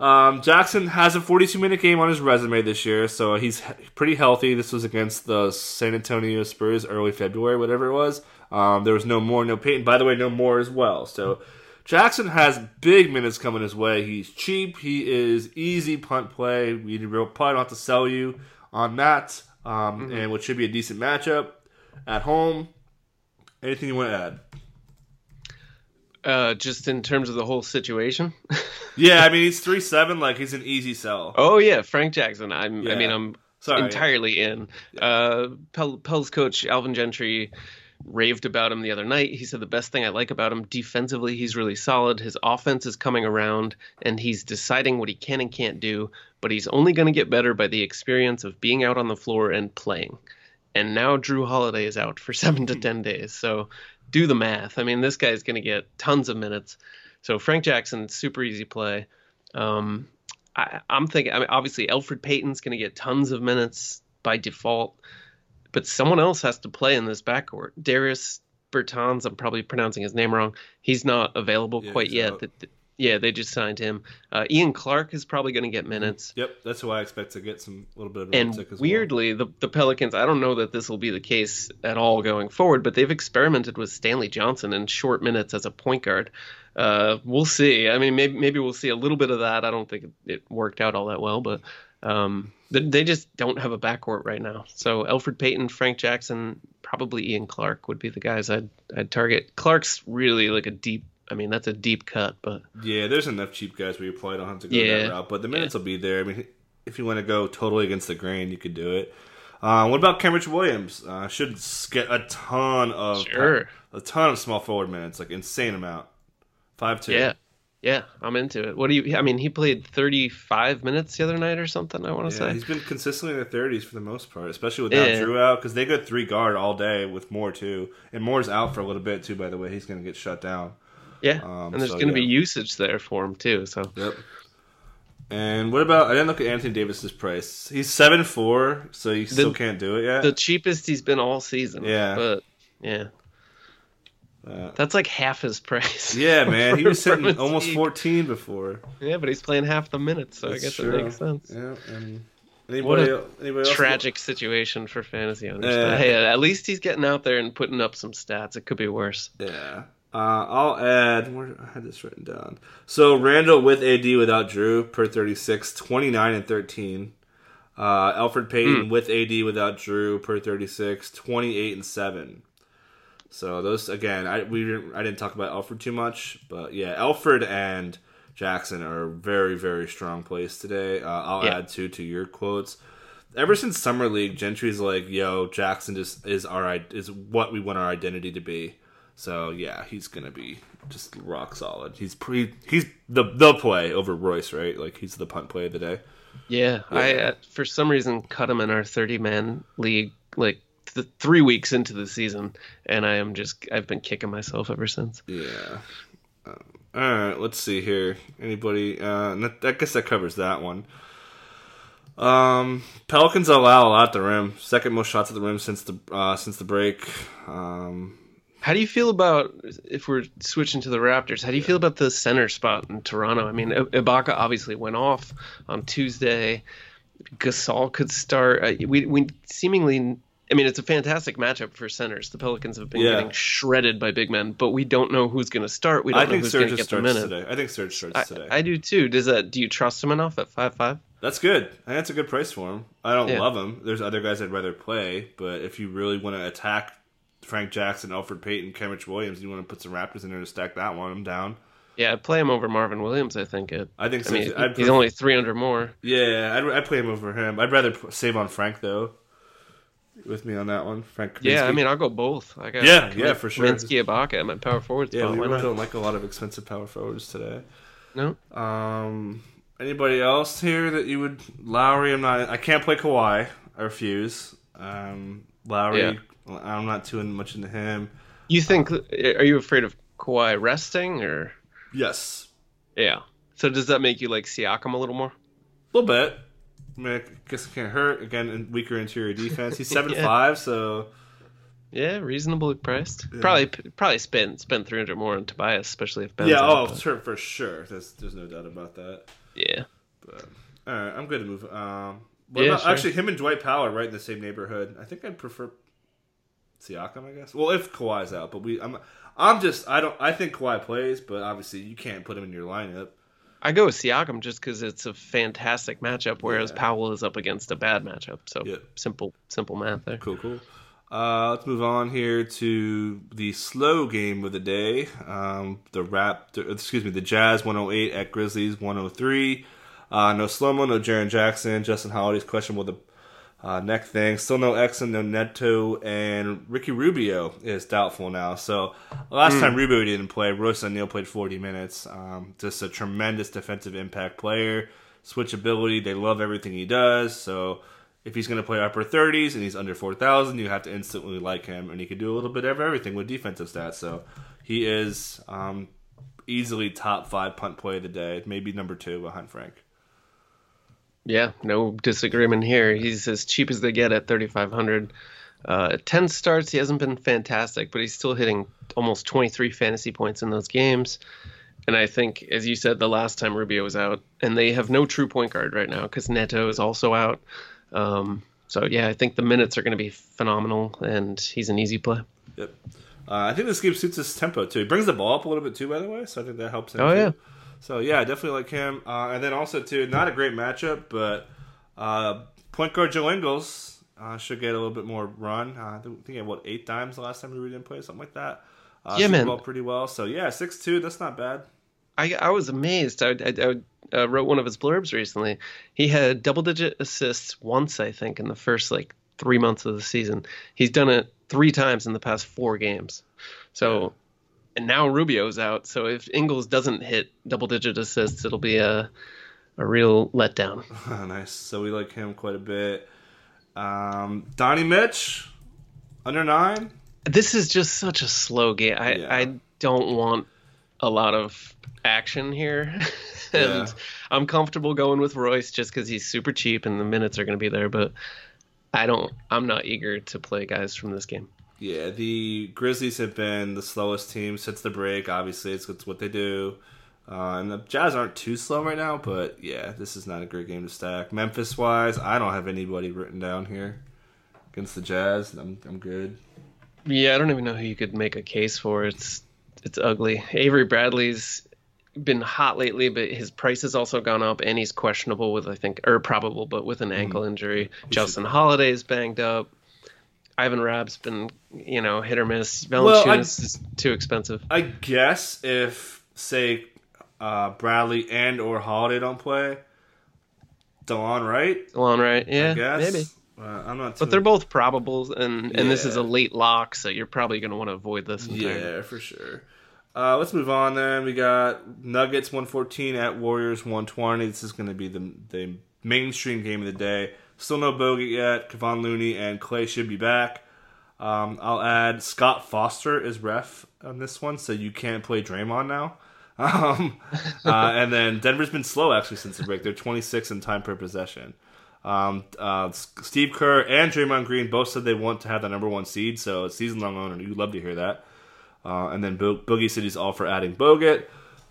um, Jackson has a 42 minute game on his resume this year, so he's pretty healthy. This was against the San Antonio Spurs early February, whatever it was. Um, there was no more, no Payton. By the way, no more as well. So Jackson has big minutes coming his way. He's cheap. He is easy punt play. We probably don't have to sell you on that. Um, mm-hmm. And what should be a decent matchup at home. Anything you want to add? Uh, just in terms of the whole situation. yeah, I mean he's three seven. Like he's an easy sell. Oh yeah, Frank Jackson. I'm. Yeah. I mean I'm Sorry, entirely in. Uh, Pel- Pels coach Alvin Gentry raved about him the other night. He said the best thing I like about him defensively, he's really solid. His offense is coming around and he's deciding what he can and can't do, but he's only going to get better by the experience of being out on the floor and playing. And now Jrue Holiday is out for 7 to 10 days. So do the math. I mean, this guy's going to get tons of minutes. So Frank Jackson, super easy play. Um, I, am thinking, I mean, obviously, Elfrid Payton's going to get tons of minutes by default but someone else has to play in this backcourt. Dairis Bertans, I'm probably pronouncing his name wrong. He's not available yeah, quite yet. Yeah, they just signed him. Uh, Ian Clark is probably going to get minutes. Yep, that's who I expect to get some little bit of and as weirdly, well. the the Pelicans. I don't know that this will be the case at all going forward, but they've experimented with Stanley Johnson in short minutes as a point guard. Uh, we'll see. I mean, maybe maybe we'll see a little bit of that. I don't think it worked out all that well, but um, they just don't have a backcourt right now. So Elfrid Payton, Frank Jackson, probably Ian Clark would be the guys I'd I'd target. Clark's really like a deep. I mean, that's a deep cut, but yeah, there's enough cheap guys where you probably don't have to go yeah, that route. But the minutes yeah. will be there. I mean, if you want to go totally against the grain, you could do it. Uh, what about Kenrich Williams? Uh, should get a ton of sure. a ton of small forward minutes, like insane amount. Five two. Yeah, yeah, I'm into it. What do you? I mean, he played 35 minutes the other night or something. I want to yeah, say he's been consistently in the 30s for the most part, especially without yeah. Jrue out because they go three guard all day with Moore too, and Moore's out for a little bit too. By the way, he's going to get shut down. Yeah, um, and there's so, going to yeah. be usage there for him too. So yep. And what about? I didn't look at Anthony Davis's price. He's seven four, so he the, still can't do it yet. The cheapest he's been all season. Yeah, but yeah, uh, That's like half his price. Yeah, man. He was hitting almost 14 before. Yeah, but he's playing half the minutes, so That's I guess true. it makes sense. Yeah, and anybody, what a anybody tragic else? situation for fantasy owners. Hey, at least he's getting out there and putting up some stats. It could be worse. Yeah. Uh, I'll add. Where, I had this written down. So Randle with AD without Jrue per 36, 29 and 13. Uh, Elfrid Payton mm. with AD without Jrue per 36, 28 and 7. So those again, I we didn't I didn't talk about Elfrid too much, but yeah, Elfrid and Jackson are very very strong plays today. Uh, I'll yeah. add two to your quotes. Ever since summer league, Gentry's like, "Yo, Jackson just is our is what we want our identity to be." So yeah, he's gonna be just rock solid. He's pre he's the the play over Royce, right? Like he's the punt play of the day. Yeah, yeah. I uh, for some reason cut him in our thirty man league like th- three weeks into the season, and I am just I've been kicking myself ever since. Yeah. Um, all right, let's see here. Anybody? Uh, I guess that covers that one. Um, Pelicans allow a lot at the rim. Second most shots at the rim since the uh, since the break. Um, how do you feel about if we're switching to the Raptors? How do you feel about the center spot in Toronto? I mean, Ibaka obviously went off on Tuesday. Gasol could start. Uh, we we seemingly. I mean, it's a fantastic matchup for centers. The Pelicans have been yeah. getting shredded by big men, but we don't know who's going to start. We don't I know who's going to get the minute. Today. I think Serge starts I, today. I do too. Does that? Do you trust him enough at five five? That's good. I think that's a good price for him. I don't yeah. love him. There's other guys I'd rather play, but if you really want to attack Frank Jackson, Elfrid Payton, Kenrich Williams, you want to put some Raptors in there to stack that one, I'm down. Yeah, I'd play him over Marvin Williams. I think it. I think so. I mean, he's only three hundred more. Yeah, I'd, I'd, play him over him. I'd rather save on Frank though. With me on that one, Frank. Kaminsky. Yeah, I mean, I'll go both. I got yeah, yeah, for sure. Kaminsky, Ibaka, at my power forwards. Yeah, we don't like a lot of expensive power forwards today. No. Um, Anybody else here that you would Lowry? I'm not. I can't play Kawhi. I refuse. Um, Lowry. Yeah. I'm not too much into him. You think? Are you afraid of Kawhi resting or? Yes. Yeah. So does that make you like Siakam a little more? A little bit. I mean, I guess it can't hurt. Again, In weaker interior defense. He's seven yeah. five, so. Yeah, reasonably priced. Yeah. Probably, probably spend spend three hundred more on Tobias, especially if Ben's Yeah, oh, for, for sure. There's there's no doubt about that. Yeah. But all right, I'm good to move. Um, yeah, about, sure. actually him and Dwight Powell are right in the same neighborhood. I think I'd prefer Siakam, I guess. Well, if Kawhi's out, but we, I'm, I'm just, I don't, I think Kawhi plays, but obviously you can't put him in your lineup. I go with Siakam just because it's a fantastic matchup, whereas yeah. Powell is up against a bad matchup. So yep. simple, simple math there. Cool, cool. Uh, let's move on here to the slow game of the day. Um, the rap, excuse me, the Jazz 108 at Grizzlies 103. Uh, no slow mo, no Jaren Jackson. Justin Holiday's questionable with the uh, neck thing. Still no Exum, no Neto, and Ricky Rubio is doubtful now. So last mm. time Rubio didn't play, Royce O'Neale played 40 minutes. Um, just a tremendous defensive impact player. Switchability, they love everything he does. So if he's going to play upper 30s and he's under 4,000, you have to instantly like him, and he can do a little bit of everything with defensive stats. So he is um, easily top five punt play of the day, maybe number two behind Frank. Yeah, no disagreement here. He's as cheap as they get at 3,500. Uh, 10 starts, he hasn't been fantastic, but he's still hitting almost 23 fantasy points in those games. And I think, as you said, the last time Rubio was out, and they have no true point guard right now because Neto is also out. Um, so yeah, I think the minutes are going to be phenomenal, and he's an easy play. Yep. Uh, I think this game suits his tempo too. He brings the ball up a little bit too, by the way. So I think that helps him. Oh too. yeah. So yeah, I definitely like him. Uh, and then also too, not a great matchup, but uh, point guard Joe Ingles uh, should get a little bit more run. Uh, I think he had what eight times the last time we didn't play, something like that. Uh, yeah, man. pretty well. So yeah, six two. That's not bad. I I was amazed. I, I, I uh, wrote one of his blurbs recently. He had double digit assists once, I think, in the first like three months of the season. He's done it three times in the past four games. So, and now Rubio's out. So if Ingles doesn't hit double digit assists, it'll be a a real letdown. nice. So we like him quite a bit. Um, Donnie Mitch, under nine. This is just such a slow game. I, yeah. I don't want a lot of action here. and yeah. I'm comfortable going with Royce just because he's super cheap and the minutes are going to be there. But I don't. I'm not eager to play guys from this game. Yeah, the Grizzlies have been the slowest team since the break. Obviously, it's, it's what they do. Uh, and the Jazz aren't too slow right now, but yeah, this is not a great game to stack. Memphis wise, I don't have anybody written down here against the Jazz. I'm I'm good. Yeah, I don't even know who you could make a case for. It's it's ugly. Avery Bradley's been hot lately, but his price has also gone up, and he's questionable with I think or probable, but with an mm-hmm. ankle injury. Justin Holiday's banged up. Ivan Rabb's been you know hit or miss. Valanciunas well, is too expensive. I guess if say uh, Bradley and or Holiday don't play, Delon Wright. Delon Wright, yeah, maybe. Uh, I'm not. But they're both probables, and and yeah. this is a late lock, so you're probably going to want to avoid this. Entirely. Yeah, for sure. Uh, let's move on then. We got Nuggets 114 at Warriors 120. This is going to be the the mainstream game of the day. Still no Bogut yet. Kevon Looney and Clay should be back. Um, I'll add Scott Foster is ref on this one, so you can't play Draymond now. Um, uh, and then Denver's been slow actually since the break. They're 26 in time per possession. Um, uh, Steve Kerr and Draymond Green both said they want to have the number one seed, so season long owner. You'd love to hear that. Uh, and then Bo- Boogie City's all for adding Bogut.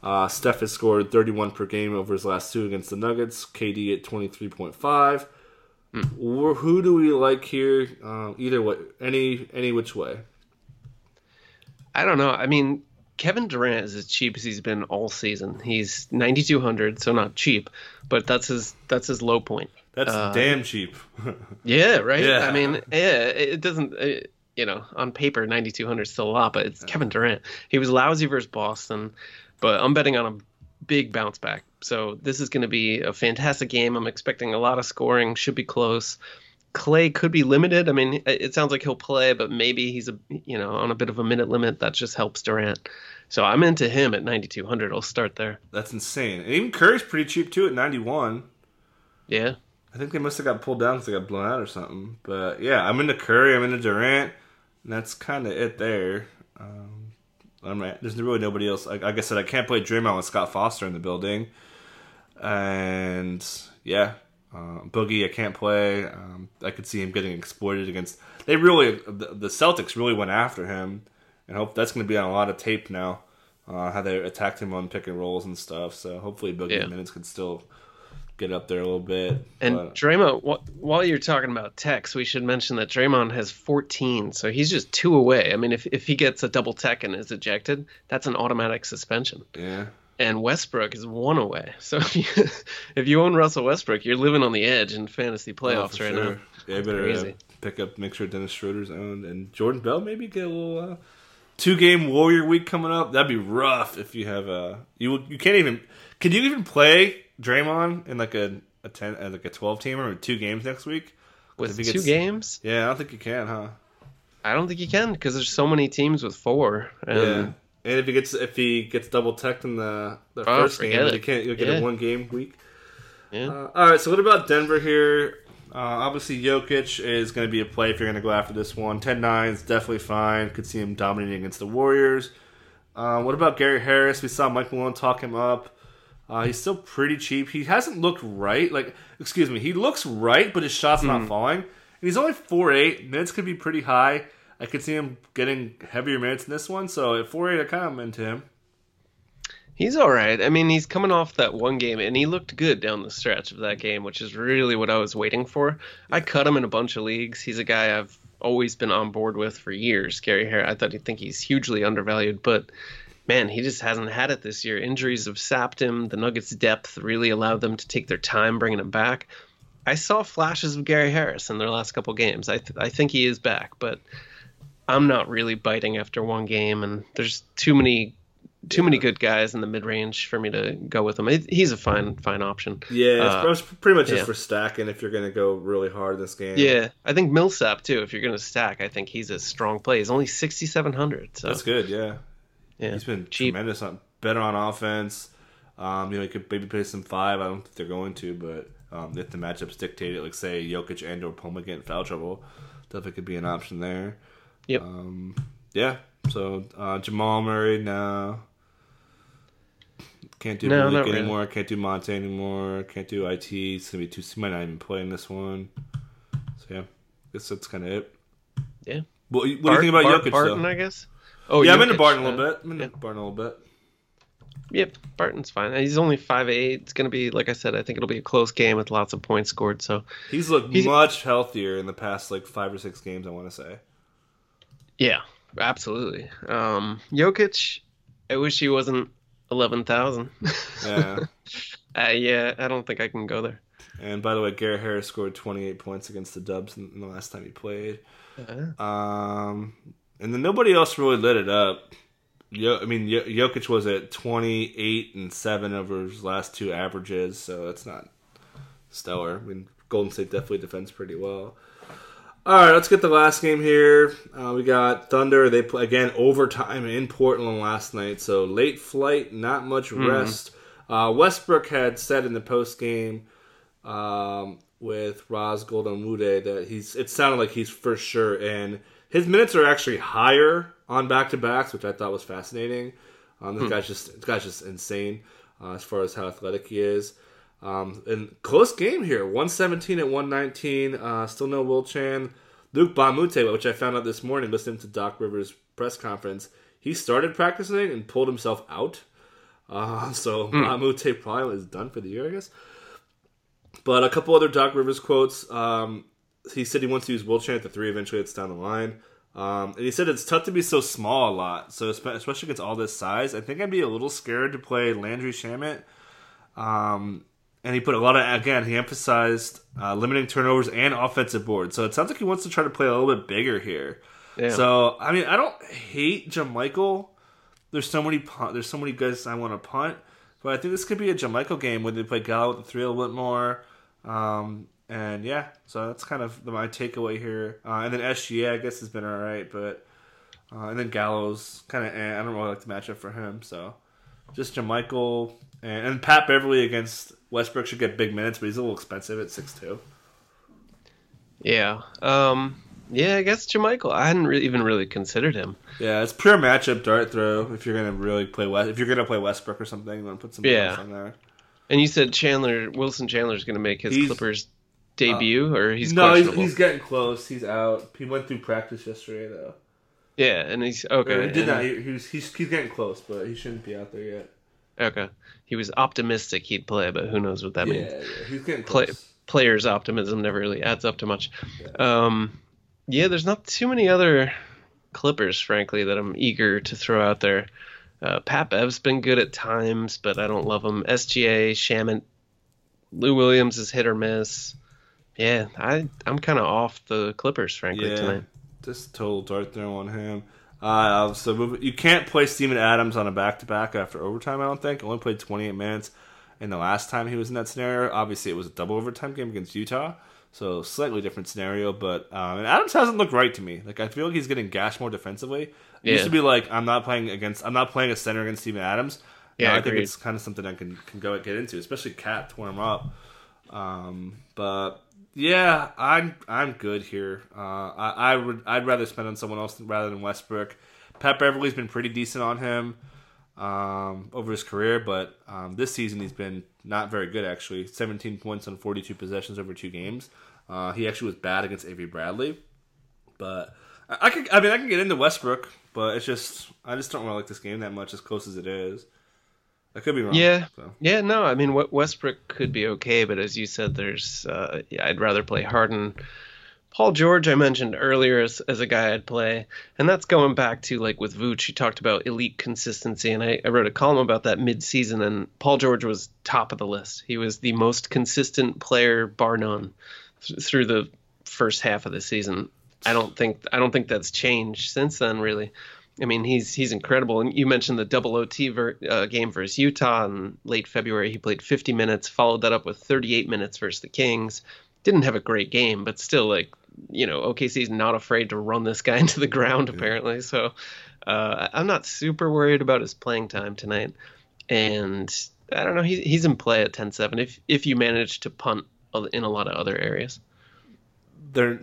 Uh, Steph has scored 31 per game over his last two against the Nuggets. KD at 23.5. Mm. Who do we like here? Uh, either way, any any which way. I don't know. I mean, Kevin Durant is as cheap as he's been all season. He's 9200, so not cheap, but that's his that's his low point. That's uh, damn cheap. yeah, right. Yeah. I mean, yeah, it doesn't. It, you know, on paper, 9200 is still a lot, but it's yeah. Kevin Durant. He was lousy versus Boston, but I'm betting on a big bounce back. So this is going to be a fantastic game. I'm expecting a lot of scoring. Should be close. Clay could be limited. I mean, it sounds like he'll play, but maybe he's a you know on a bit of a minute limit. That just helps Durant. So I'm into him at 9200. I'll start there. That's insane. And even Curry's pretty cheap too at 91. Yeah. I think they must have got pulled down because they got blown out or something. But yeah, I'm into Curry. I'm into Durant. And that's kind of it there. Um, I'm right. There's really nobody else. Like, like I said, I can't play Draymond with Scott Foster in the building. And yeah, uh, Boogie, I can't play. Um, I could see him getting exploited against. They really, the, the Celtics really went after him, and hope that's going to be on a lot of tape now. Uh, how they attacked him on pick and rolls and stuff. So hopefully, Boogie yeah. minutes could still get up there a little bit. And but... Draymond, while you're talking about techs, we should mention that Draymond has 14, so he's just two away. I mean, if if he gets a double tech and is ejected, that's an automatic suspension. Yeah and Westbrook is one away. So if you, if you own Russell Westbrook, you're living on the edge in fantasy playoffs oh, right sure. now. Yeah, better uh, pick up, make sure Dennis Schroeder's owned, and Jordan Bell maybe get a little uh, two game Warrior week coming up. That'd be rough if you have a uh, you you can't even can you even play Draymond in like a a ten uh, like a twelve teamer or two games next week with two gets, games? Yeah, I don't think you can, huh? I don't think you can because there's so many teams with four. And yeah. And if he gets if he gets double teched in the, the oh, first game, it. you can't you'll get yeah. a one game week. Yeah. Uh, all right. So what about Denver here? Uh, obviously, Jokic is going to be a play if you're going to go after this one. 10-9 is definitely fine. Could see him dominating against the Warriors. Uh, what about Gary Harris? We saw Mike Malone talk him up. Uh, he's still pretty cheap. He hasn't looked right. Like, excuse me, he looks right, but his shot's mm. not hmm. falling. And he's only four eight. Minutes could be pretty high. I could see him getting heavier minutes in this one. So at four eight, I kind of into him. He's all right. I mean, he's coming off that one game, and he looked good down the stretch of that game, which is really what I was waiting for. I cut him in a bunch of leagues. He's a guy I've always been on board with for years. Gary Hare, I thought he think he's hugely undervalued, but man, he just hasn't had it this year. Injuries have sapped him. The Nuggets' depth really allowed them to take their time bringing him back. I saw flashes of Gary Harris in their last couple games. I th- I think he is back, but I'm not really biting after one game, and there's too many too many good guys in the mid range for me to go with him. He's a fine fine option. Yeah, it's uh, pretty much just yeah. for stacking if you're going to go really hard this game. Yeah, I think Millsap too. If you're going to stack, I think he's a strong play. He's only 6,700. So that's good. Yeah, yeah, he's been Cheap. tremendous on better on offense. Um, you know, he could maybe play some five. I don't think they're going to, but um, if the matchups dictate it, like say Jokic and or Poma get in foul trouble, definitely could be an option there. Yep. Um, yeah. So uh, Jamal Murray, now. Can't do no, Malik anymore. Really. Can't do Monte anymore. Can't do IT. It's gonna be too. He might not even play in this one. So yeah, I guess that's kind of it. Yeah. What, what Bart, do you think about Bart, Jokic? Barton, though? I guess. Oh yeah, Jokic, I'm into Barton a little uh, bit. I'm into yeah. Barton a little bit. Yep, Barton's fine. He's only five eight. It's gonna be like I said. I think it'll be a close game with lots of points scored. So he's looked he's, much healthier in the past like five or six games. I want to say. Yeah, absolutely. Um, Jokic, I wish he wasn't eleven thousand. Yeah. uh, yeah, I don't think I can go there. And by the way, Garrett Harris scored 28 points against the Dubs in, the last time he played. Uh-huh. Um, and then nobody else really lit it up. Yo, I mean, Jokic was at 28 and seven over his last two averages, so it's not stellar. I mean, Golden State definitely defends pretty well. All right, let's get the last game here. Uh, we got Thunder. They play again overtime in Portland last night, so late flight, not much mm-hmm. rest. Uh, Westbrook had said in the post game um, with Raz Goldenwude that he's. It sounded like he's for sure in. His minutes are actually higher on back to backs, which I thought was fascinating. Um, this hmm. guy's just this guy's just insane uh, as far as how athletic he is. Um, and close game here, 117 at 119. Uh, still no Will Chan. Luke Moute, which I found out this morning listening to Doc Rivers' press conference, he started practicing and pulled himself out. Uh, so mm. Moute probably is done for the year, I guess. But a couple other Doc Rivers quotes. Um, he said he wants to use Will Chan at the three eventually. It's down the line. Um, and he said it's tough to be so small a lot. So especially against all this size, I think I'd be a little scared to play Landry Shamet. Um, and he put a lot of again. He emphasized uh, limiting turnovers and offensive boards. So it sounds like he wants to try to play a little bit bigger here. Yeah. So I mean, I don't hate JaMychal. There's so many punt, there's so many guys I want to punt, but I think this could be a JaMychal game where they play Gallo with the three a little bit more. Um, and yeah, so that's kind of my takeaway here. Uh, and then SGA, I guess, has been all right, but uh, and then Gallo's kind of eh, I don't really like the matchup for him. So just JaMychal and, and Pat Beverley against Westbrook should get big minutes, but he's a little expensive at six two. Yeah. Um, yeah, I guess JaMychal. I hadn't really, even really considered him. Yeah, it's pure matchup dart throw. If you're gonna really play West, if you're gonna play Westbrook or something, you want to put some yeah. on there. And you said Chandler Wilson Chandler's gonna make his he's, Clippers debut, uh, or he's no, he's, he's, getting close. He's out. He went through practice yesterday though. Yeah, and he's okay. he did not. He, he's, he's he's getting close, but he shouldn't be out there yet. Okay, he was optimistic he'd play, but who knows what that yeah, means? Yeah, he's getting. Play, players' optimism never really adds up to much. Yeah. Um, yeah, there's not too many other Clippers, frankly, that I'm eager to throw out there. Uh, Pat Bev's been good at times, but I don't love him. SGA, Shamet, Lou Williams is hit or miss. Yeah, I I'm kind of off the Clippers, frankly, yeah, tonight. Just total dart throw on him. Uh, so you can't play Steven Adams on a back to back after overtime. I don't think. Only played 28 minutes in the last time he was in that scenario. Obviously, it was a double overtime game against Utah. So slightly different scenario, but um, and Adams hasn't looked right to me. Like I feel like he's getting gashed more defensively. It yeah. used to be like I'm not playing against I'm not playing a center against Steven Adams. Yeah, I think it's kind of something I can can go get into, especially Cat tore him up. Um, but yeah, I'm I'm good here. Uh, I, I would I'd rather spend on someone else rather than Westbrook. Pat Beverley's been pretty decent on him um, over his career, but um, this season he's been not very good actually. 17 points on 42 possessions over two games. Uh, he actually was bad against Avery Bradley, but I, I could. I mean, I can get into Westbrook, but it's just I just don't really like this game that much, as close as it is. I could be wrong. Yeah, so. yeah. No, I mean Westbrook could be okay, but as you said, there's. Uh, yeah, I'd rather play Harden Paul George, I mentioned earlier as, as a guy I'd play, and that's going back to like with Vooch, he talked about elite consistency, and I, I wrote a column about that mid-season, and Paul George was top of the list. He was the most consistent player, bar none, th- through the first half of the season. I don't think I don't think that's changed since then, really. I mean, he's he's incredible. And you mentioned the double OT ver, uh, game versus Utah in late February. He played 50 minutes, followed that up with 38 minutes versus the Kings. Didn't have a great game, but still like you know, OKC's not afraid to run this guy into the ground apparently. So uh, I'm not super worried about his playing time tonight. And I don't know, he's he's in play at 10-7 if if you manage to punt in a lot of other areas. They're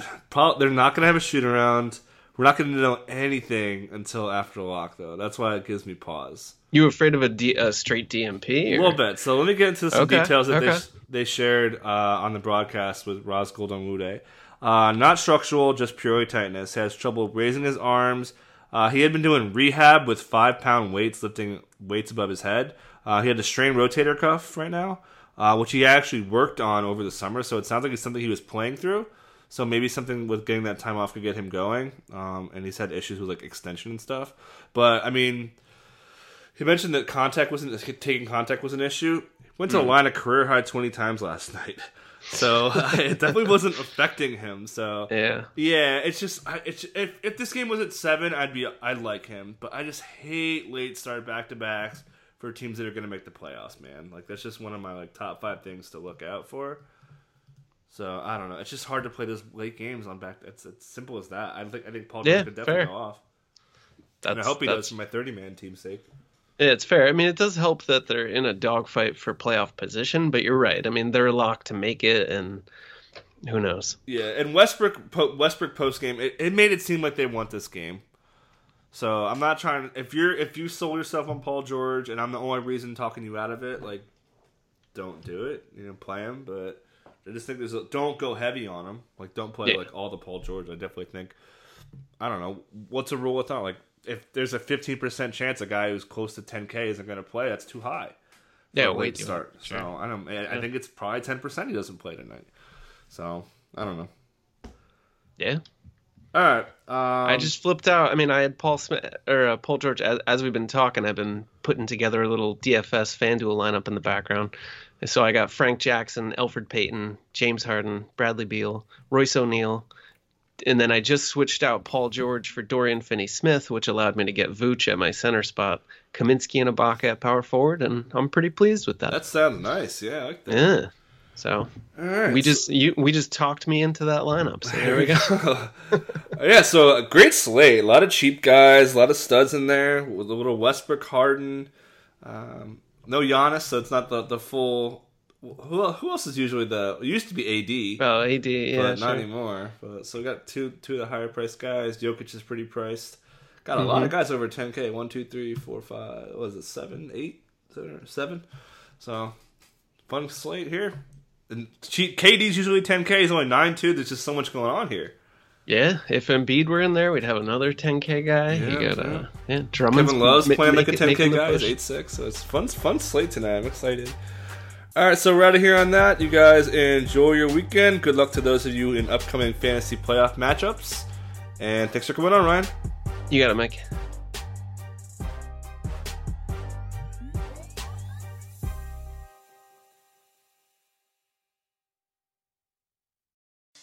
they're not going to have a shoot around. We're not going to know anything until after lock, though. That's why it gives me pause. You afraid of a, D, a straight DMP? Or? A little bit. So let me get into some okay. details that okay. they, they shared uh, on the broadcast with Raz Goldanwude. Uh, not structural, just purely tightness. Has trouble raising his arms. Uh, he had been doing rehab with five pound weights, lifting weights above his head. Uh, he had a strained rotator cuff right now, uh, which he actually worked on over the summer. So it sounds like it's something he was playing through. So maybe something with getting that time off could get him going. Um, and he's had issues with like extension and stuff. But I mean, he mentioned that contact wasn't taking contact was an issue. Went to mm. the line a career high twenty times last night. So it definitely wasn't affecting him. So yeah, yeah. It's just it's if if this game was at seven, I'd be I'd like him, but I just hate late start back to backs for teams that are going to make the playoffs. Man, like that's just one of my like top five things to look out for. So I don't know. It's just hard to play those late games on back. It's as simple as that. I think I think Paul George yeah, could definitely fair. go off. That's, and I hope he does for my thirty man team's sake. Yeah, it's fair. I mean, it does help that they're in a dogfight for playoff position, but you're right. I mean, they're locked to make it, and who knows? Yeah, and Westbrook Westbrook post game, it, it made it seem like they want this game. So I'm not trying. If you're if you sold yourself on Paul George, and I'm the only reason talking you out of it, like, don't do it. You know, play him, but I just think there's a, don't go heavy on him. Like, don't play yeah. like all the Paul George. I definitely think. I don't know what's a rule of thumb. Like, if there's a 15% chance a guy who's close to 10k isn't going to play, that's too high. Yeah, wait start. Sure. So I don't. I, I think it's probably 10% he doesn't play tonight. So I don't know. Yeah. All right. Um, I just flipped out. I mean, I had Paul Smith or uh, Paul George as, as, we've been talking. I've been putting together a little DFS FanDuel lineup in the background. So I got Frank Jackson, Elfrid Payton, James Harden, Bradley Beal, Royce O'Neale, and then I just switched out Paul George for Dorian Finney-Smith, which allowed me to get Vooch at my center spot, Kaminsky and Ibaka at power forward, and I'm pretty pleased with that. That sounds nice. Yeah, like that. Yeah. So right. we just you we just talked me into that lineup. So there we go. yeah, so a great slate. A lot of cheap guys, a lot of studs in there. With a little Westbrook, Harden. Um, no Giannis, so it's not the the full who who else is usually the? It used to be AD. Oh, AD, yeah, but not anymore. But so we got two two of the higher priced guys. Jokic is pretty priced. Got a mm-hmm. lot of guys over 10k. One, two, three, four, five. Was it? Seven, eight, seven, seven. So fun slate here. And KD's usually 10k. He's only nine two. There's just so much going on here. Yeah, if Embiid were in there, we'd have another 10k guy. Yeah, you got uh, yeah, Drummond's Kevin Love's playing like a 10k guy. He's eight six. So it's fun, fun slate tonight. I'm excited. All right, so we're out of here on that. You guys enjoy your weekend. Good luck to those of you in upcoming fantasy playoff matchups. And thanks for coming on, Ryan. You got it, Mike.